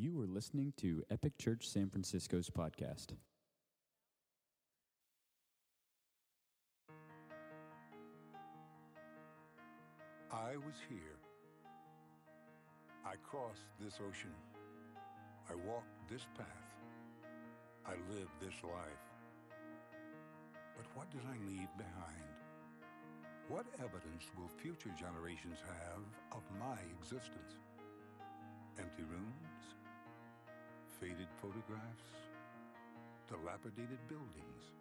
You are listening to Epic Church San Francisco's podcast. I was here. I crossed this ocean. I walked this path. I lived this life. But what did I leave behind? What evidence will future generations have of my existence? Empty rooms? Faded photographs? Dilapidated buildings?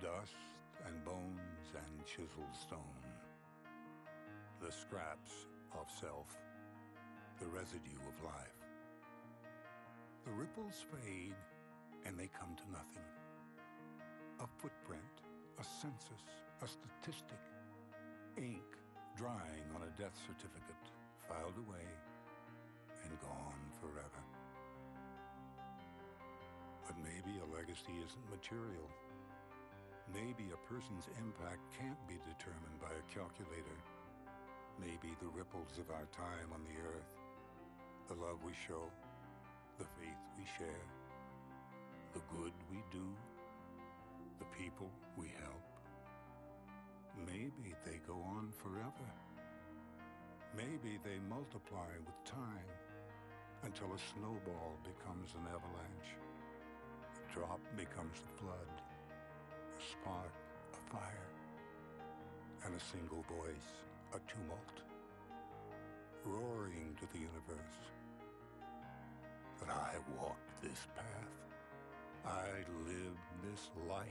Dust and bones and chiseled stone? The scraps of self, the residue of life. The ripples fade and they come to nothing. A footprint, a census, a statistic, ink drying on a death certificate, filed away and gone forever. But maybe a legacy isn't material. Maybe a person's impact can't be determined by a calculator. Maybe the ripples of our time on the earth, the love we show, the faith we share, the good we do, the people we help. Maybe they go on forever. Maybe they multiply with time until a snowball becomes an avalanche, drop becomes a flood, a spark a fire, and a single voice a tumult, roaring to the universe. But I walked this path. I lived this life.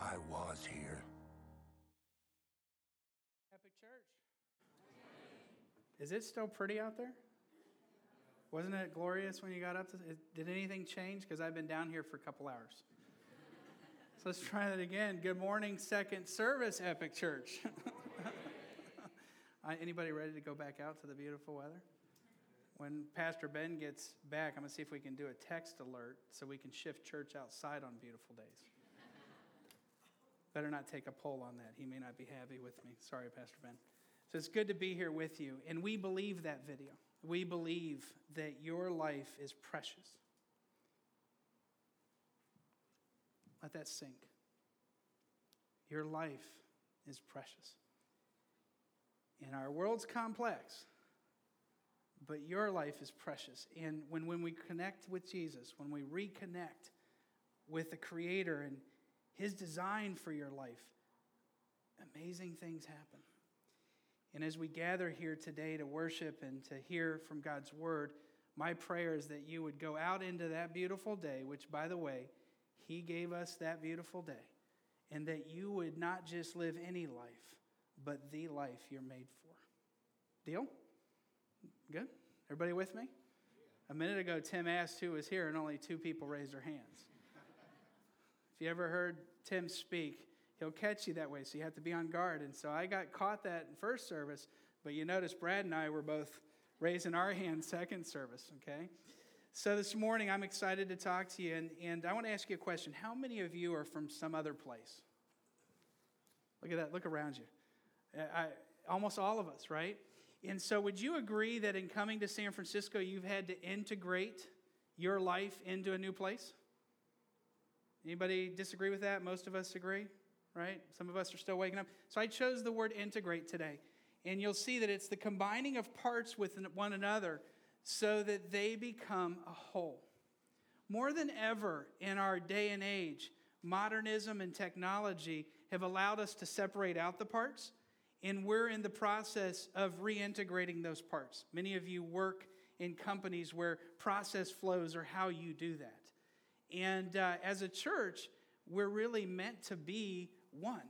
I was here. Epic Church. Is it still pretty out there? Wasn't it glorious when you got up? To, did anything change? Because I've been down here for a couple hours. So let's try that again. Good morning, second service, Epic Church. Anybody ready to go back out to the beautiful weather? When Pastor Ben gets back, I'm going to see if we can do a text alert so we can shift church outside on beautiful days. Better not take a poll on that. He may not be happy with me. Sorry, Pastor Ben. So it's good to be here with you. And we believe that video. We believe that your life is precious. Let that sink. Your life is precious. And our world's complex, but your life is precious. And when, when we connect with Jesus, when we reconnect with the Creator and his design for your life, amazing things happen. And as we gather here today to worship and to hear from God's word, my prayer is that you would go out into that beautiful day, which, by the way, He gave us that beautiful day, and that you would not just live any life, but the life you're made for. Deal? Good? Everybody with me? A minute ago, Tim asked who was here, and only two people raised their hands. If you ever heard Tim speak, he'll catch you that way, so you have to be on guard. And so I got caught that in first service, but you notice Brad and I were both raising our hands second service, okay? So this morning I'm excited to talk to you, and, and I want to ask you a question. How many of you are from some other place? Look at that, look around you. I, almost all of us, right? And so would you agree that in coming to San Francisco, you've had to integrate your life into a new place? Anybody disagree with that? Most of us agree, right? Some of us are still waking up. So I chose the word integrate today. And you'll see that it's the combining of parts with one another so that they become a whole. More than ever in our day and age, modernism and technology have allowed us to separate out the parts, and we're in the process of reintegrating those parts. Many of you work in companies where process flows are how you do that. And uh, as a church, we're really meant to be one.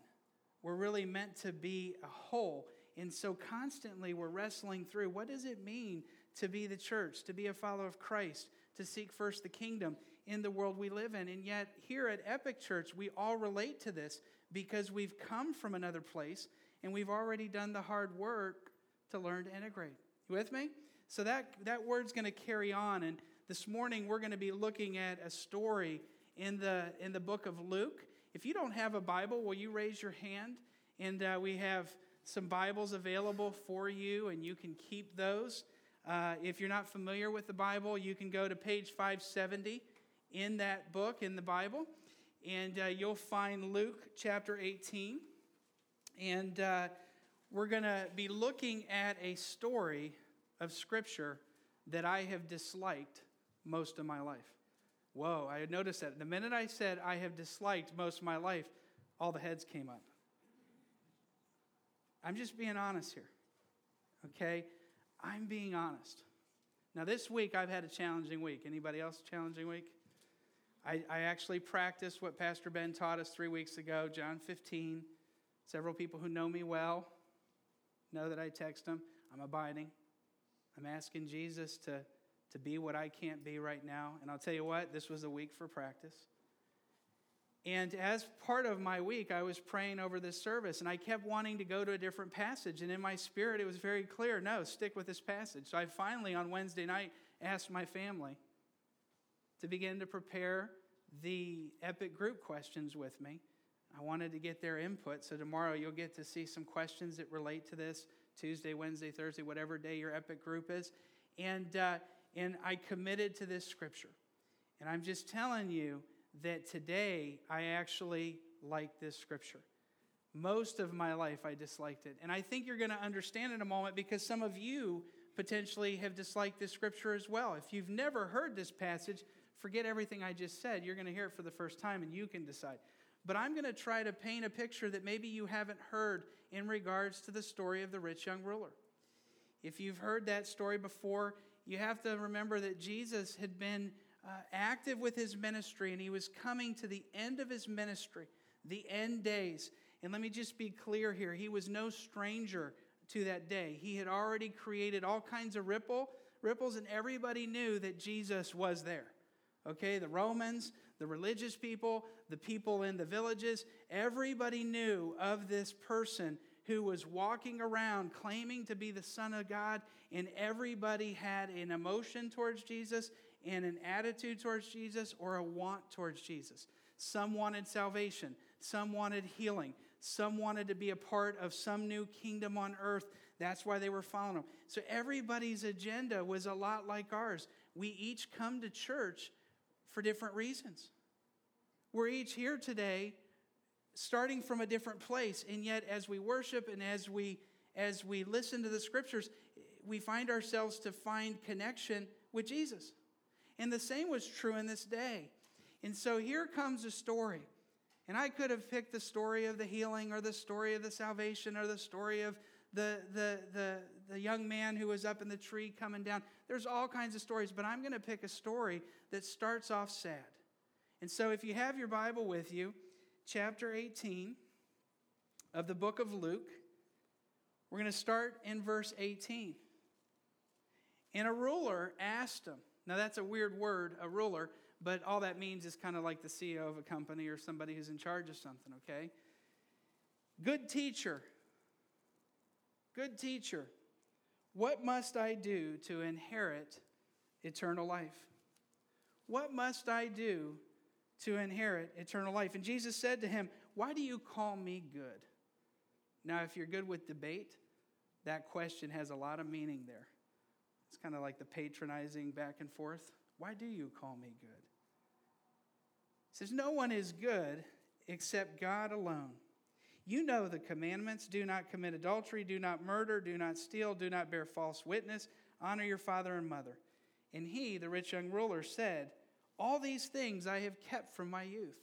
We're really meant to be a whole. And so constantly we're wrestling through what does it mean to be the church, to be a follower of Christ, to seek first the kingdom in the world we live in. And yet, here at Epic Church, we all relate to this because we've come from another place and we've already done the hard work to learn to integrate. You with me? So that, that word's going to carry on. And this morning, we're going to be looking at a story in the, in the book of Luke. If you don't have a Bible, will you raise your hand? And uh, we have some Bibles available for you, and you can keep those. Uh, if you're not familiar with the Bible, you can go to page 570 in that book, in the Bible, and uh, you'll find Luke chapter 18. And uh, we're going to be looking at a story of Scripture that I have disliked most of my life. Whoa, I had noticed that. The minute I said I have disliked most of my life, all the heads came up. I'm just being honest here. Okay? I'm being honest. Now, this week I've had a challenging week. Anybody else challenging week? I, I actually practiced what Pastor Ben taught us three weeks ago, John 15. Several people who know me well know that I text them. I'm abiding. I'm asking Jesus to, to be what I can't be right now. And I'll tell you what, this was a week for practice. And as part of my week, I was praying over this service, and I kept wanting to go to a different passage. And in my spirit, it was very clear no, stick with this passage. So I finally, on Wednesday night, asked my family to begin to prepare the epic group questions with me. I wanted to get their input. So tomorrow, you'll get to see some questions that relate to this Tuesday, Wednesday, Thursday, whatever day your epic group is. And, uh, and I committed to this scripture. And I'm just telling you, that today I actually like this scripture. Most of my life I disliked it. And I think you're going to understand in a moment because some of you potentially have disliked this scripture as well. If you've never heard this passage, forget everything I just said. You're going to hear it for the first time and you can decide. But I'm going to try to paint a picture that maybe you haven't heard in regards to the story of the rich young ruler. If you've heard that story before, you have to remember that Jesus had been uh, active with his ministry, and he was coming to the end of his ministry, the end days. And let me just be clear here he was no stranger to that day. He had already created all kinds of ripple, ripples, and everybody knew that Jesus was there. Okay, the Romans, the religious people, the people in the villages, everybody knew of this person who was walking around claiming to be the Son of God, and everybody had an emotion towards Jesus and an attitude towards Jesus or a want towards Jesus. Some wanted salvation, some wanted healing, some wanted to be a part of some new kingdom on earth. That's why they were following him. So everybody's agenda was a lot like ours. We each come to church for different reasons. We're each here today starting from a different place, and yet as we worship and as we as we listen to the scriptures, we find ourselves to find connection with Jesus. And the same was true in this day. And so here comes a story. And I could have picked the story of the healing or the story of the salvation or the story of the, the, the, the young man who was up in the tree coming down. There's all kinds of stories, but I'm going to pick a story that starts off sad. And so if you have your Bible with you, chapter 18 of the book of Luke, we're going to start in verse 18. And a ruler asked him, now, that's a weird word, a ruler, but all that means is kind of like the CEO of a company or somebody who's in charge of something, okay? Good teacher, good teacher, what must I do to inherit eternal life? What must I do to inherit eternal life? And Jesus said to him, Why do you call me good? Now, if you're good with debate, that question has a lot of meaning there. It's kind of like the patronizing back and forth. Why do you call me good? He says, No one is good except God alone. You know the commandments do not commit adultery, do not murder, do not steal, do not bear false witness, honor your father and mother. And he, the rich young ruler, said, All these things I have kept from my youth.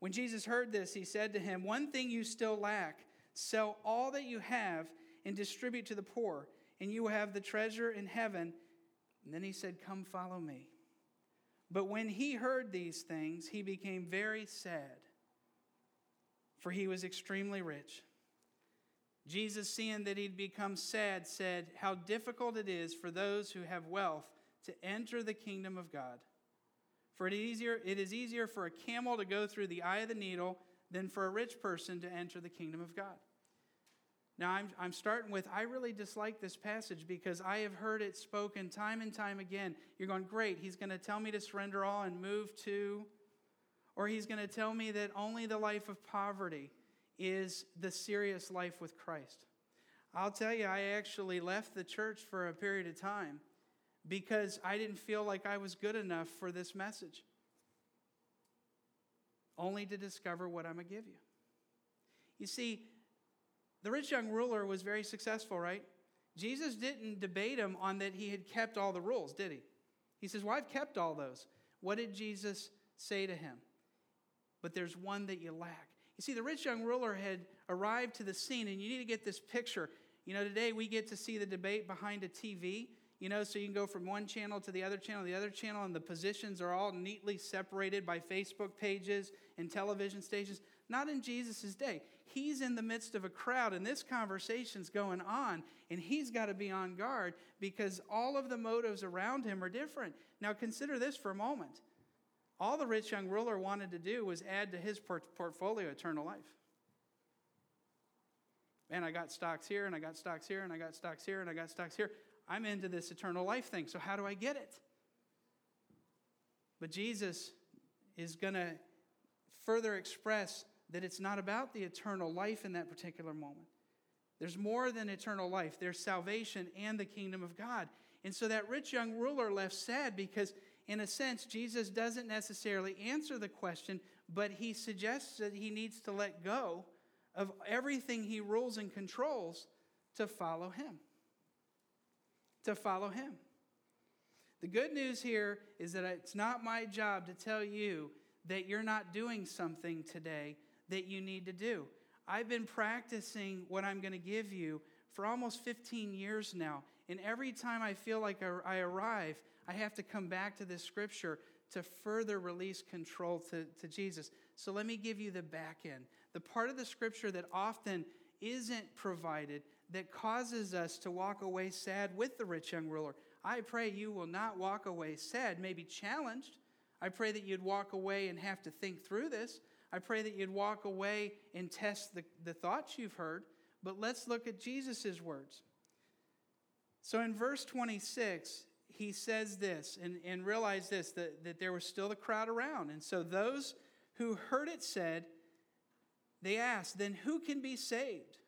When Jesus heard this, he said to him, One thing you still lack sell all that you have and distribute to the poor, and you will have the treasure in heaven. And then he said, Come follow me. But when he heard these things, he became very sad, for he was extremely rich. Jesus, seeing that he'd become sad, said, How difficult it is for those who have wealth to enter the kingdom of God. For it is easier, it is easier for a camel to go through the eye of the needle than for a rich person to enter the kingdom of God. Now, I'm, I'm starting with, I really dislike this passage because I have heard it spoken time and time again. You're going, great, he's going to tell me to surrender all and move to, or he's going to tell me that only the life of poverty is the serious life with Christ. I'll tell you, I actually left the church for a period of time because I didn't feel like I was good enough for this message, only to discover what I'm going to give you. You see, the rich young ruler was very successful, right? Jesus didn't debate him on that he had kept all the rules, did he? He says, Well, I've kept all those. What did Jesus say to him? But there's one that you lack. You see, the rich young ruler had arrived to the scene, and you need to get this picture. You know, today we get to see the debate behind a TV, you know, so you can go from one channel to the other channel, the other channel, and the positions are all neatly separated by Facebook pages and television stations. Not in Jesus' day. He's in the midst of a crowd, and this conversation's going on, and he's got to be on guard because all of the motives around him are different. Now, consider this for a moment. All the rich young ruler wanted to do was add to his portfolio eternal life. Man, I got stocks here, and I got stocks here, and I got stocks here, and I got stocks here. I'm into this eternal life thing, so how do I get it? But Jesus is going to further express that it's not about the eternal life in that particular moment. There's more than eternal life, there's salvation and the kingdom of God. And so that rich young ruler left sad because, in a sense, Jesus doesn't necessarily answer the question, but he suggests that he needs to let go of everything he rules and controls to follow him. To follow him. The good news here is that it's not my job to tell you that you're not doing something today that you need to do. I've been practicing what I'm going to give you for almost 15 years now. And every time I feel like I arrive, I have to come back to this scripture to further release control to, to Jesus. So let me give you the back end. The part of the scripture that often isn't provided that causes us to walk away sad with the rich young ruler. I pray you will not walk away sad, maybe challenged. I pray that you'd walk away and have to think through this. I pray that you'd walk away and test the, the thoughts you've heard. But let's look at Jesus' words. So in verse 26, he says this, and, and realize this that, that there was still the crowd around. And so those who heard it said, they asked, Then who can be saved?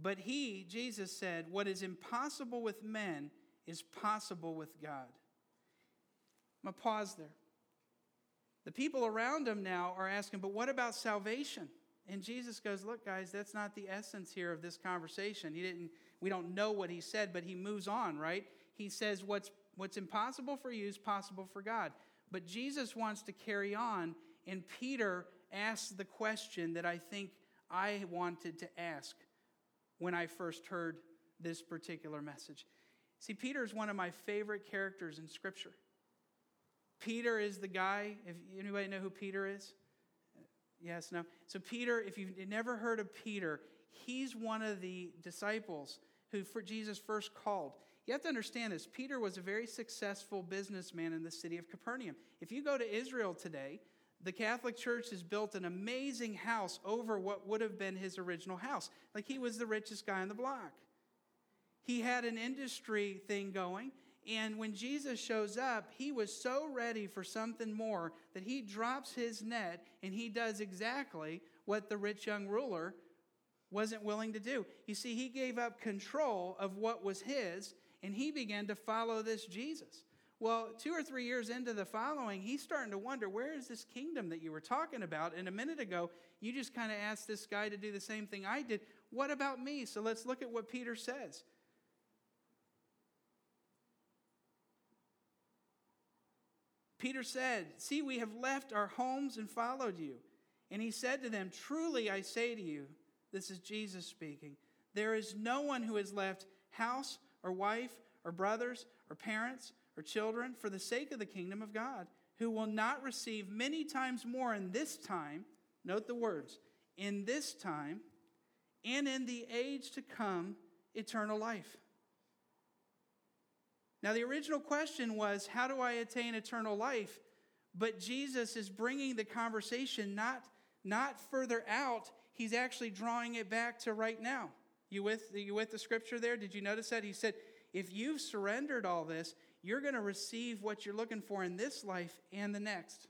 But he, Jesus, said, What is impossible with men is possible with God. I'm going to pause there. The people around him now are asking, but what about salvation? And Jesus goes, Look, guys, that's not the essence here of this conversation. He didn't, we don't know what he said, but he moves on, right? He says, What's, what's impossible for you is possible for God. But Jesus wants to carry on, and Peter asks the question that I think I wanted to ask when I first heard this particular message. See, Peter is one of my favorite characters in Scripture. Peter is the guy, if anybody know who Peter is? Yes, no. So, Peter, if you've never heard of Peter, he's one of the disciples who Jesus first called. You have to understand this. Peter was a very successful businessman in the city of Capernaum. If you go to Israel today, the Catholic Church has built an amazing house over what would have been his original house. Like he was the richest guy on the block. He had an industry thing going. And when Jesus shows up, he was so ready for something more that he drops his net and he does exactly what the rich young ruler wasn't willing to do. You see, he gave up control of what was his and he began to follow this Jesus. Well, two or three years into the following, he's starting to wonder where is this kingdom that you were talking about? And a minute ago, you just kind of asked this guy to do the same thing I did. What about me? So let's look at what Peter says. Peter said, See, we have left our homes and followed you. And he said to them, Truly I say to you, this is Jesus speaking, there is no one who has left house or wife or brothers or parents or children for the sake of the kingdom of God who will not receive many times more in this time. Note the words in this time and in the age to come eternal life. Now, the original question was, How do I attain eternal life? But Jesus is bringing the conversation not, not further out, he's actually drawing it back to right now. You with, you with the scripture there? Did you notice that? He said, If you've surrendered all this, you're going to receive what you're looking for in this life and the next.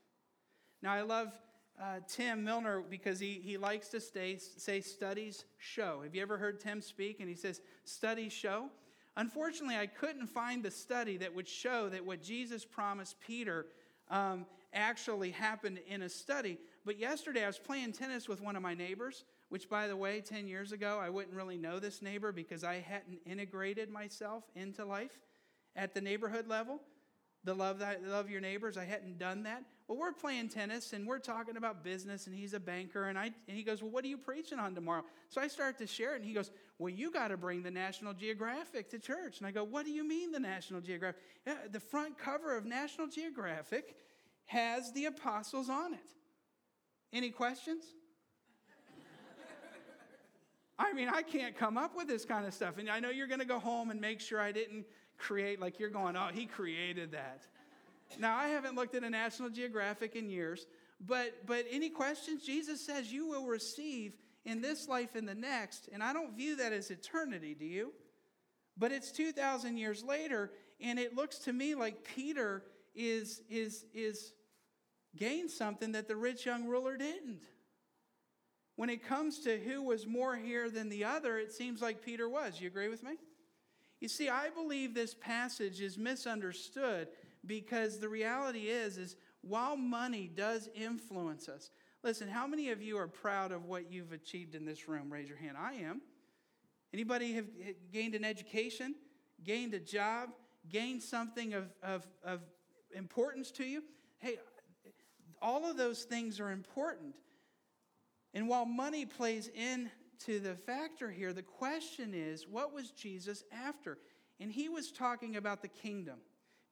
Now, I love uh, Tim Milner because he, he likes to stay, say studies show. Have you ever heard Tim speak? And he says, studies show. Unfortunately, I couldn't find the study that would show that what Jesus promised Peter um, actually happened in a study. But yesterday, I was playing tennis with one of my neighbors, which, by the way, 10 years ago, I wouldn't really know this neighbor because I hadn't integrated myself into life at the neighborhood level. The love that love your neighbors, I hadn't done that. Well, we're playing tennis and we're talking about business, and he's a banker, and I and he goes, Well, what are you preaching on tomorrow? So I start to share it, and he goes, Well, you got to bring the National Geographic to church. And I go, What do you mean the National Geographic? Yeah, the front cover of National Geographic has the apostles on it. Any questions? I mean, I can't come up with this kind of stuff. And I know you're going to go home and make sure I didn't create, like you're going, oh, he created that. Now, I haven't looked at a National Geographic in years, but, but any questions? Jesus says you will receive in this life and the next. And I don't view that as eternity, do you? But it's 2,000 years later, and it looks to me like Peter is, is, is gained something that the rich young ruler didn't. When it comes to who was more here than the other, it seems like Peter was. You agree with me? You see, I believe this passage is misunderstood because the reality is is while money does influence us. Listen, how many of you are proud of what you've achieved in this room? Raise your hand. I am. Anybody have eh, gained an education, gained a job, gained something of, of, of importance to you? Hey, all of those things are important. And while money plays into the factor here, the question is what was Jesus after? And he was talking about the kingdom.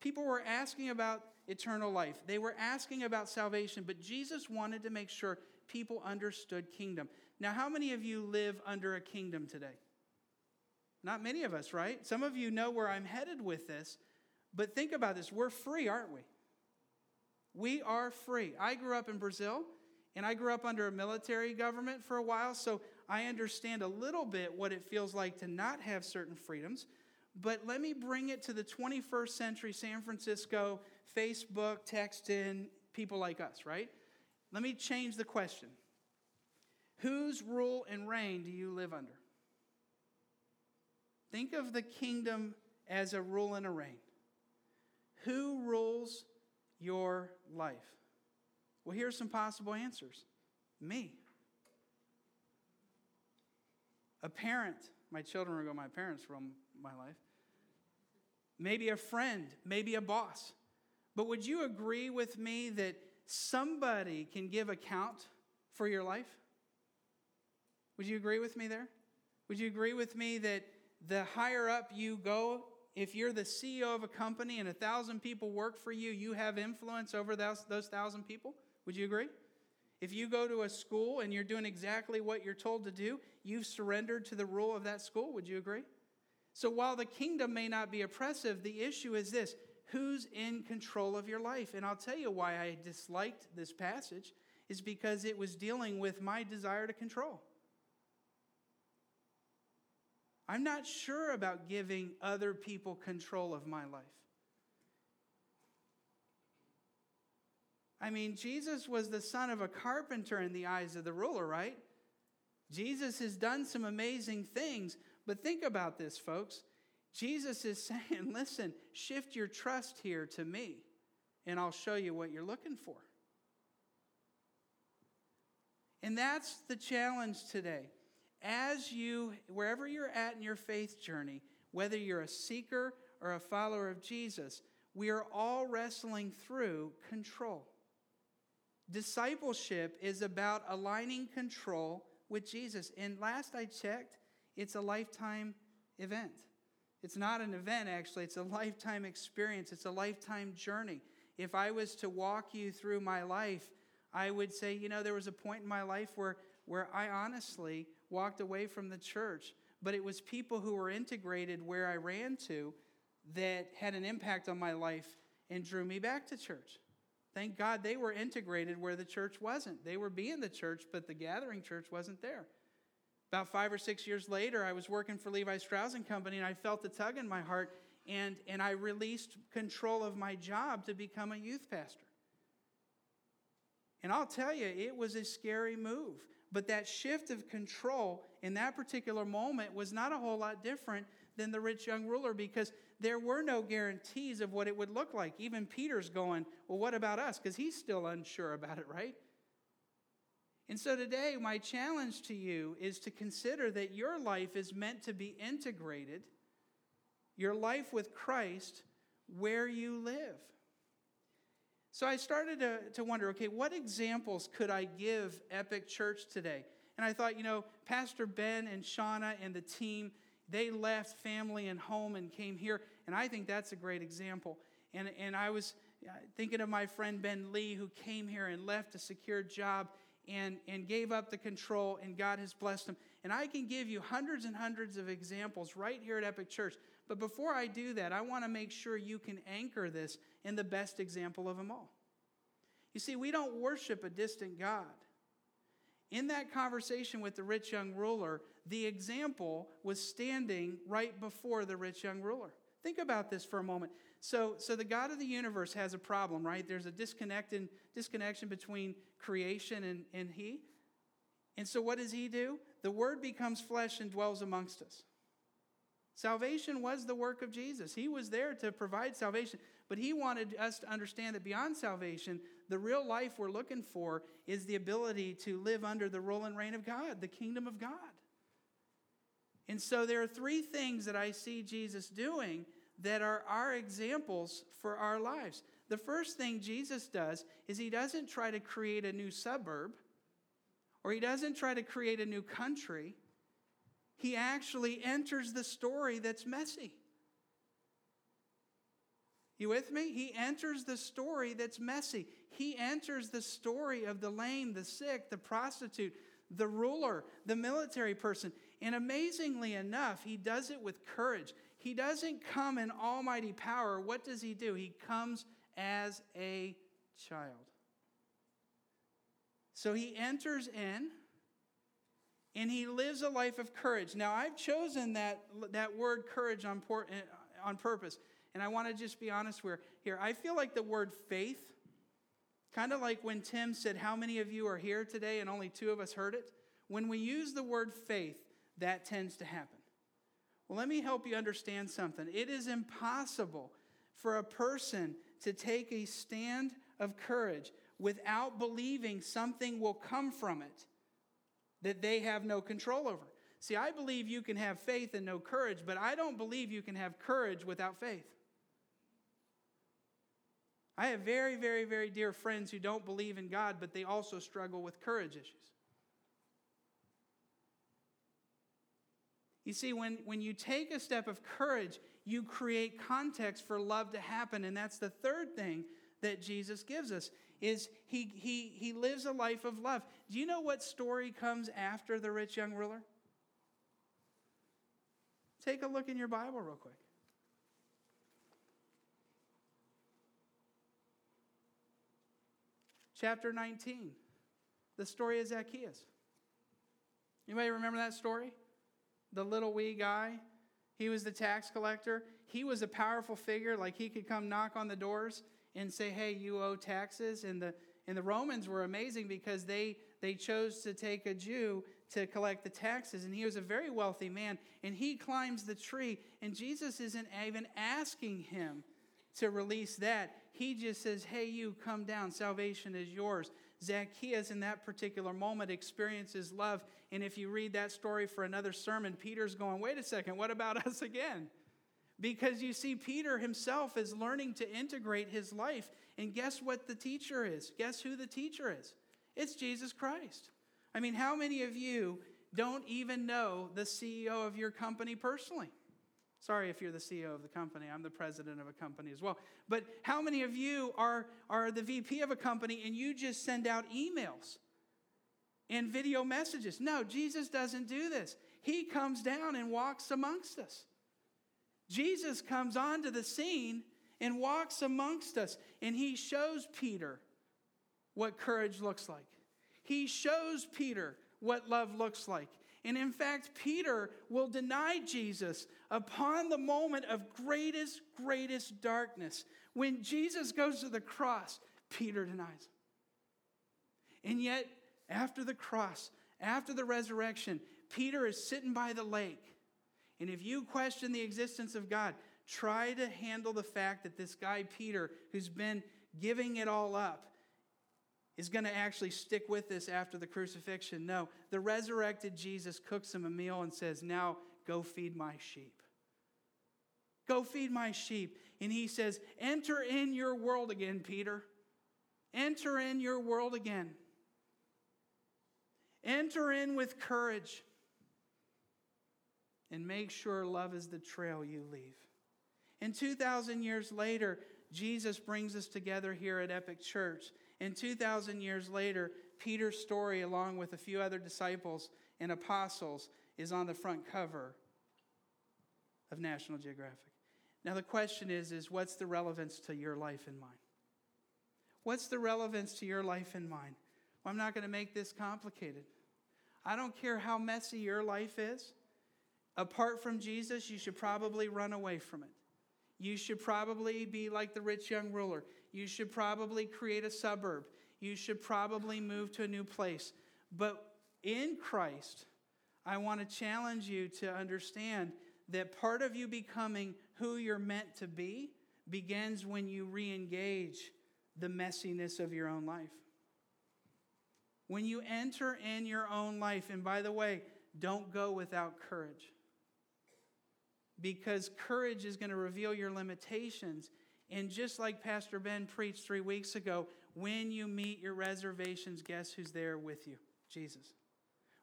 People were asking about eternal life, they were asking about salvation, but Jesus wanted to make sure people understood kingdom. Now, how many of you live under a kingdom today? Not many of us, right? Some of you know where I'm headed with this, but think about this. We're free, aren't we? We are free. I grew up in Brazil. And I grew up under a military government for a while, so I understand a little bit what it feels like to not have certain freedoms. But let me bring it to the 21st century San Francisco, Facebook, text in, people like us, right? Let me change the question. Whose rule and reign do you live under? Think of the kingdom as a rule and a reign. Who rules your life? Well, here's some possible answers me. A parent, my children are going, my parents from my life. Maybe a friend, maybe a boss. But would you agree with me that somebody can give account for your life? Would you agree with me there? Would you agree with me that the higher up you go, if you're the CEO of a company and a thousand people work for you, you have influence over those, those thousand people? Would you agree? If you go to a school and you're doing exactly what you're told to do, you've surrendered to the rule of that school. Would you agree? So while the kingdom may not be oppressive, the issue is this who's in control of your life? And I'll tell you why I disliked this passage is because it was dealing with my desire to control. I'm not sure about giving other people control of my life. I mean, Jesus was the son of a carpenter in the eyes of the ruler, right? Jesus has done some amazing things, but think about this, folks. Jesus is saying, listen, shift your trust here to me, and I'll show you what you're looking for. And that's the challenge today. As you, wherever you're at in your faith journey, whether you're a seeker or a follower of Jesus, we are all wrestling through control. Discipleship is about aligning control with Jesus. And last I checked, it's a lifetime event. It's not an event, actually, it's a lifetime experience, it's a lifetime journey. If I was to walk you through my life, I would say, you know, there was a point in my life where, where I honestly walked away from the church, but it was people who were integrated where I ran to that had an impact on my life and drew me back to church. Thank God they were integrated where the church wasn't. They were being the church, but the gathering church wasn't there. About five or six years later, I was working for Levi Strauss and Company, and I felt a tug in my heart, and, and I released control of my job to become a youth pastor. And I'll tell you, it was a scary move. But that shift of control in that particular moment was not a whole lot different than the rich young ruler because there were no guarantees of what it would look like. Even Peter's going, Well, what about us? Because he's still unsure about it, right? And so today, my challenge to you is to consider that your life is meant to be integrated, your life with Christ, where you live. So I started to, to wonder okay, what examples could I give Epic Church today? And I thought, you know, Pastor Ben and Shauna and the team, they left family and home and came here. And I think that's a great example. And, and I was uh, thinking of my friend Ben Lee, who came here and left a secure job and, and gave up the control, and God has blessed him. And I can give you hundreds and hundreds of examples right here at Epic Church. But before I do that, I want to make sure you can anchor this in the best example of them all. You see, we don't worship a distant God. In that conversation with the rich young ruler, the example was standing right before the rich young ruler. Think about this for a moment. So, so the God of the universe has a problem, right? There's a disconnection, disconnection between creation and, and He. And so, what does He do? The Word becomes flesh and dwells amongst us. Salvation was the work of Jesus. He was there to provide salvation, but He wanted us to understand that beyond salvation, the real life we're looking for is the ability to live under the rule and reign of God, the kingdom of God. And so, there are three things that I see Jesus doing that are our examples for our lives. The first thing Jesus does is he doesn't try to create a new suburb or he doesn't try to create a new country. He actually enters the story that's messy. You with me? He enters the story that's messy. He enters the story of the lame, the sick, the prostitute, the ruler, the military person. And amazingly enough, he does it with courage. He doesn't come in almighty power. What does he do? He comes as a child. So he enters in and he lives a life of courage. Now, I've chosen that, that word courage on, eh, on purpose. And I want to just be honest here. here. I feel like the word faith, kind of like when Tim said, How many of you are here today? and only two of us heard it. When we use the word faith, that tends to happen. Well, let me help you understand something. It is impossible for a person to take a stand of courage without believing something will come from it that they have no control over. See, I believe you can have faith and no courage, but I don't believe you can have courage without faith. I have very, very, very dear friends who don't believe in God, but they also struggle with courage issues. You see, when, when you take a step of courage, you create context for love to happen. And that's the third thing that Jesus gives us is he, he, he lives a life of love. Do you know what story comes after the rich young ruler? Take a look in your Bible real quick. Chapter 19, the story of Zacchaeus. Anybody remember that story? the little wee guy. He was the tax collector. He was a powerful figure, like he could come knock on the doors and say, Hey, you owe taxes. And the, and the Romans were amazing because they, they chose to take a Jew to collect the taxes. And he was a very wealthy man. And he climbs the tree, and Jesus isn't even asking him to release that. He just says, Hey, you come down. Salvation is yours. Zacchaeus, in that particular moment, experiences love. And if you read that story for another sermon, Peter's going, wait a second, what about us again? Because you see, Peter himself is learning to integrate his life. And guess what the teacher is? Guess who the teacher is? It's Jesus Christ. I mean, how many of you don't even know the CEO of your company personally? Sorry if you're the CEO of the company. I'm the president of a company as well. But how many of you are, are the VP of a company and you just send out emails and video messages? No, Jesus doesn't do this. He comes down and walks amongst us. Jesus comes onto the scene and walks amongst us, and he shows Peter what courage looks like. He shows Peter what love looks like. And in fact, Peter will deny Jesus upon the moment of greatest, greatest darkness. When Jesus goes to the cross, Peter denies him. And yet, after the cross, after the resurrection, Peter is sitting by the lake. And if you question the existence of God, try to handle the fact that this guy, Peter, who's been giving it all up, is going to actually stick with this after the crucifixion. No, the resurrected Jesus cooks him a meal and says, Now go feed my sheep. Go feed my sheep. And he says, Enter in your world again, Peter. Enter in your world again. Enter in with courage. And make sure love is the trail you leave. And 2,000 years later, Jesus brings us together here at Epic Church. And 2,000 years later, Peter's story, along with a few other disciples and apostles, is on the front cover of National Geographic. Now, the question is, is what's the relevance to your life and mine? What's the relevance to your life and mine? Well, I'm not going to make this complicated. I don't care how messy your life is. Apart from Jesus, you should probably run away from it. You should probably be like the rich young ruler. You should probably create a suburb. You should probably move to a new place. But in Christ, I want to challenge you to understand that part of you becoming who you're meant to be begins when you re engage the messiness of your own life. When you enter in your own life, and by the way, don't go without courage because courage is going to reveal your limitations. And just like Pastor Ben preached three weeks ago, when you meet your reservations, guess who's there with you? Jesus.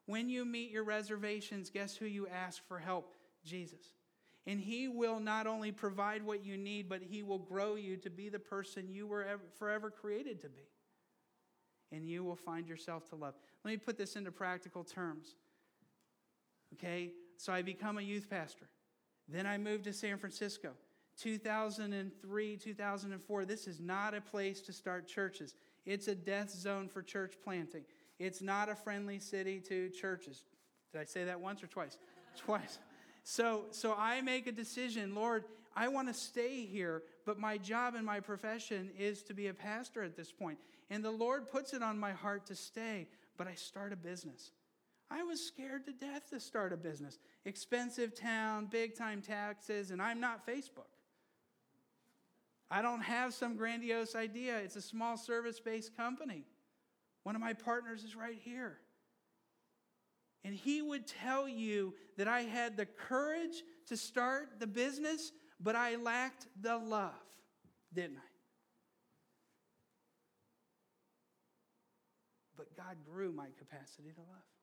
When you meet your reservations, guess who you ask for help? Jesus. And He will not only provide what you need, but He will grow you to be the person you were ever, forever created to be. And you will find yourself to love. Let me put this into practical terms. Okay? So I become a youth pastor. Then I moved to San Francisco. 2003, 2004, this is not a place to start churches. It's a death zone for church planting. It's not a friendly city to churches. Did I say that once or twice? twice. So, so I make a decision, Lord, I want to stay here, but my job and my profession is to be a pastor at this point. And the Lord puts it on my heart to stay, but I start a business. I was scared to death to start a business. Expensive town, big time taxes, and I'm not Facebook. I don't have some grandiose idea. It's a small service based company. One of my partners is right here. And he would tell you that I had the courage to start the business, but I lacked the love, didn't I? But God grew my capacity to love.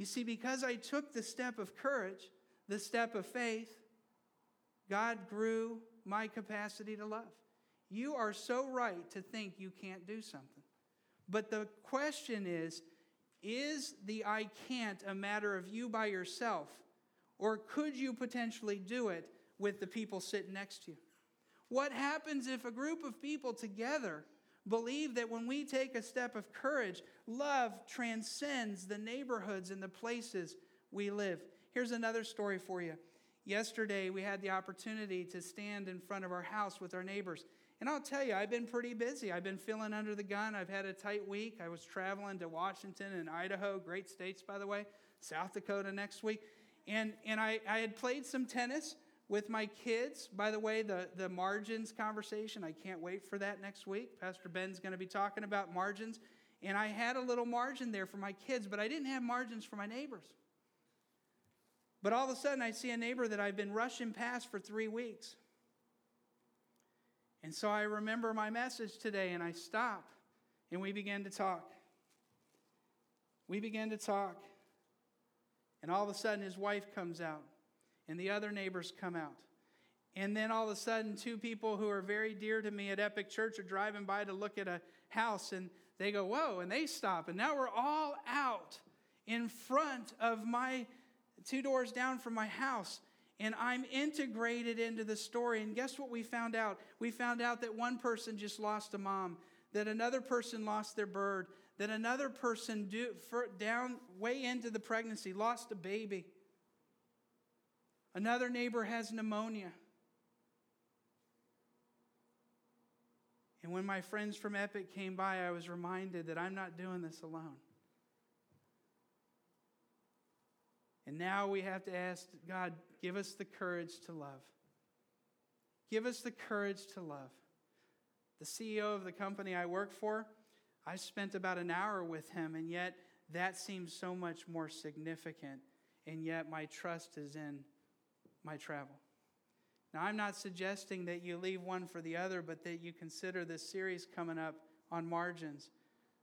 You see, because I took the step of courage, the step of faith, God grew my capacity to love. You are so right to think you can't do something. But the question is is the I can't a matter of you by yourself? Or could you potentially do it with the people sitting next to you? What happens if a group of people together believe that when we take a step of courage, love transcends the neighborhoods and the places we live. Here's another story for you. Yesterday, we had the opportunity to stand in front of our house with our neighbors. And I'll tell you, I've been pretty busy. I've been feeling under the gun. I've had a tight week. I was traveling to Washington and Idaho, great states, by the way, South Dakota next week. And, and I, I had played some tennis with my kids. By the way, the, the margins conversation, I can't wait for that next week. Pastor Ben's going to be talking about margins. And I had a little margin there for my kids, but I didn't have margins for my neighbors. But all of a sudden, I see a neighbor that I've been rushing past for three weeks. And so I remember my message today, and I stop, and we began to talk. We began to talk, and all of a sudden, his wife comes out and the other neighbors come out. And then all of a sudden, two people who are very dear to me at Epic Church are driving by to look at a house and they go, Whoa, and they stop. And now we're all out in front of my two doors down from my house. And I'm integrated into the story. And guess what we found out? We found out that one person just lost a mom, that another person lost their bird, that another person do, down way into the pregnancy lost a baby. Another neighbor has pneumonia. And when my friends from Epic came by, I was reminded that I'm not doing this alone. And now we have to ask God, give us the courage to love. Give us the courage to love. The CEO of the company I work for, I spent about an hour with him, and yet that seems so much more significant. And yet my trust is in my travel. Now, I'm not suggesting that you leave one for the other, but that you consider this series coming up on margins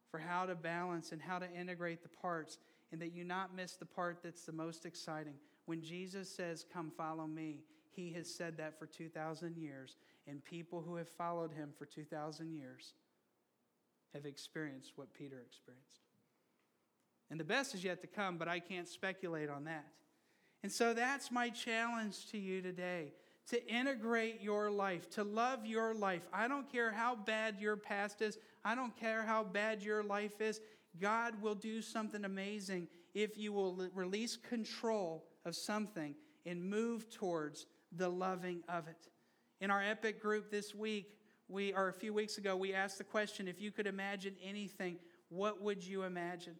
for how to balance and how to integrate the parts, and that you not miss the part that's the most exciting. When Jesus says, Come follow me, he has said that for 2,000 years, and people who have followed him for 2,000 years have experienced what Peter experienced. And the best is yet to come, but I can't speculate on that. And so that's my challenge to you today to integrate your life, to love your life. I don't care how bad your past is, I don't care how bad your life is. God will do something amazing if you will release control of something and move towards the loving of it. In our epic group this week, we or a few weeks ago, we asked the question if you could imagine anything, what would you imagine?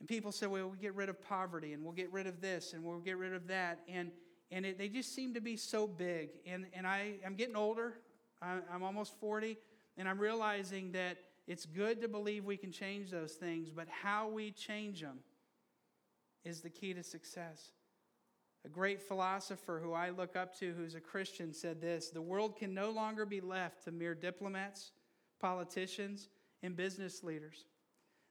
And people said, well, we'll get rid of poverty and we'll get rid of this and we'll get rid of that. And and it, they just seem to be so big. And, and I, I'm getting older, I'm almost 40, and I'm realizing that it's good to believe we can change those things, but how we change them is the key to success. A great philosopher who I look up to, who's a Christian, said this The world can no longer be left to mere diplomats, politicians, and business leaders.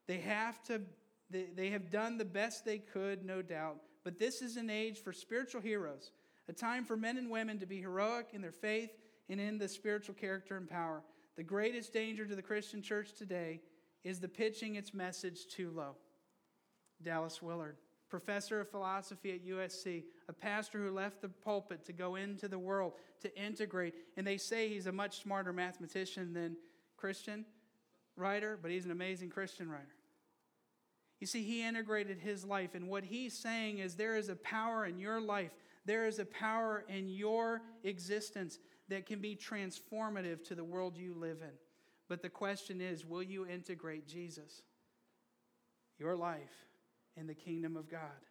They have to, they, they have done the best they could, no doubt, but this is an age for spiritual heroes, a time for men and women to be heroic in their faith and in the spiritual character and power. The greatest danger to the Christian church today is the pitching its message too low. Dallas Willard, professor of philosophy at USC, a pastor who left the pulpit to go into the world to integrate. And they say he's a much smarter mathematician than Christian writer, but he's an amazing Christian writer. You see, he integrated his life, and what he's saying is there is a power in your life, there is a power in your existence that can be transformative to the world you live in. But the question is will you integrate Jesus, your life, in the kingdom of God,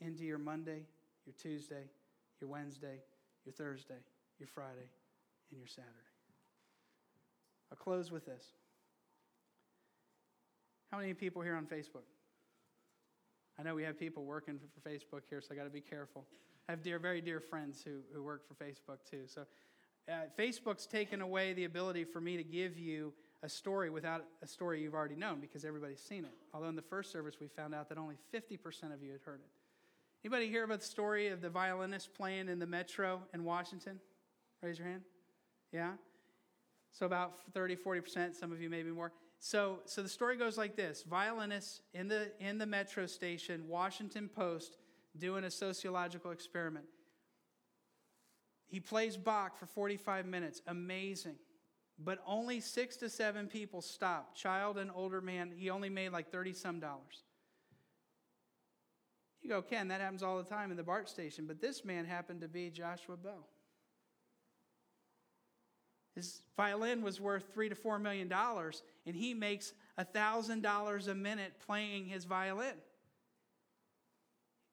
into your Monday, your Tuesday, your Wednesday, your Thursday, your Friday, and your Saturday? I'll close with this. How many people here on Facebook? I know we have people working for Facebook here, so I got to be careful. I have dear, very dear friends who, who work for Facebook too. So uh, Facebook's taken away the ability for me to give you a story without a story you've already known because everybody's seen it. Although in the first service we found out that only 50% of you had heard it. Anybody hear about the story of the violinist playing in the metro in Washington? Raise your hand. Yeah? So about 30, 40%, some of you maybe more. So, so the story goes like this violinists in the, in the metro station, Washington Post, doing a sociological experiment. He plays Bach for 45 minutes. Amazing. But only six to seven people stopped. Child and older man. He only made like 30 some dollars. You go, Ken, that happens all the time in the BART station. But this man happened to be Joshua Bell. His violin was worth three to four million dollars, and he makes a thousand dollars a minute playing his violin.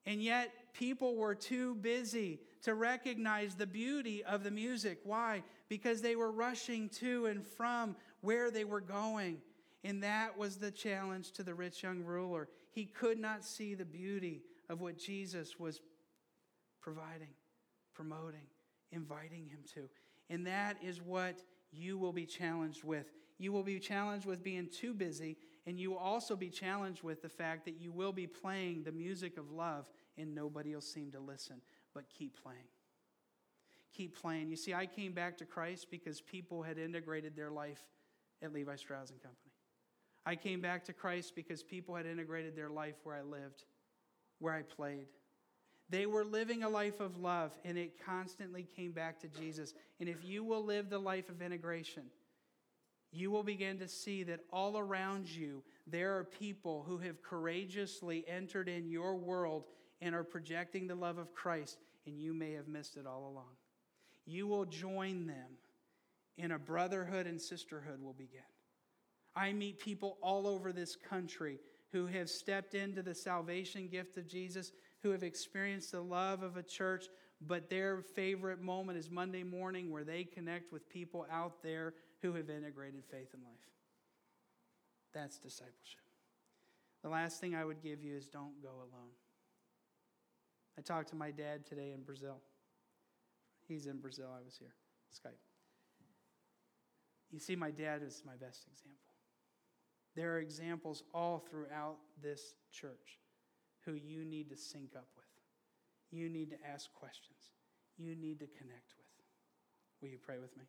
And yet, people were too busy to recognize the beauty of the music. Why? Because they were rushing to and from where they were going. And that was the challenge to the rich young ruler. He could not see the beauty of what Jesus was providing, promoting, inviting him to. And that is what you will be challenged with. You will be challenged with being too busy, and you will also be challenged with the fact that you will be playing the music of love and nobody will seem to listen. But keep playing. Keep playing. You see, I came back to Christ because people had integrated their life at Levi Strauss and Company. I came back to Christ because people had integrated their life where I lived, where I played. They were living a life of love, and it constantly came back to Jesus. And if you will live the life of integration, you will begin to see that all around you, there are people who have courageously entered in your world and are projecting the love of Christ, and you may have missed it all along. You will join them and a brotherhood and sisterhood will begin. I meet people all over this country who have stepped into the salvation gift of Jesus, who have experienced the love of a church, but their favorite moment is Monday morning where they connect with people out there who have integrated faith and life. That's discipleship. The last thing I would give you is don't go alone. I talked to my dad today in Brazil. He's in Brazil. I was here. Skype. You see, my dad is my best example. There are examples all throughout this church who you need to sync up with. You need to ask questions. You need to connect with. Will you pray with me?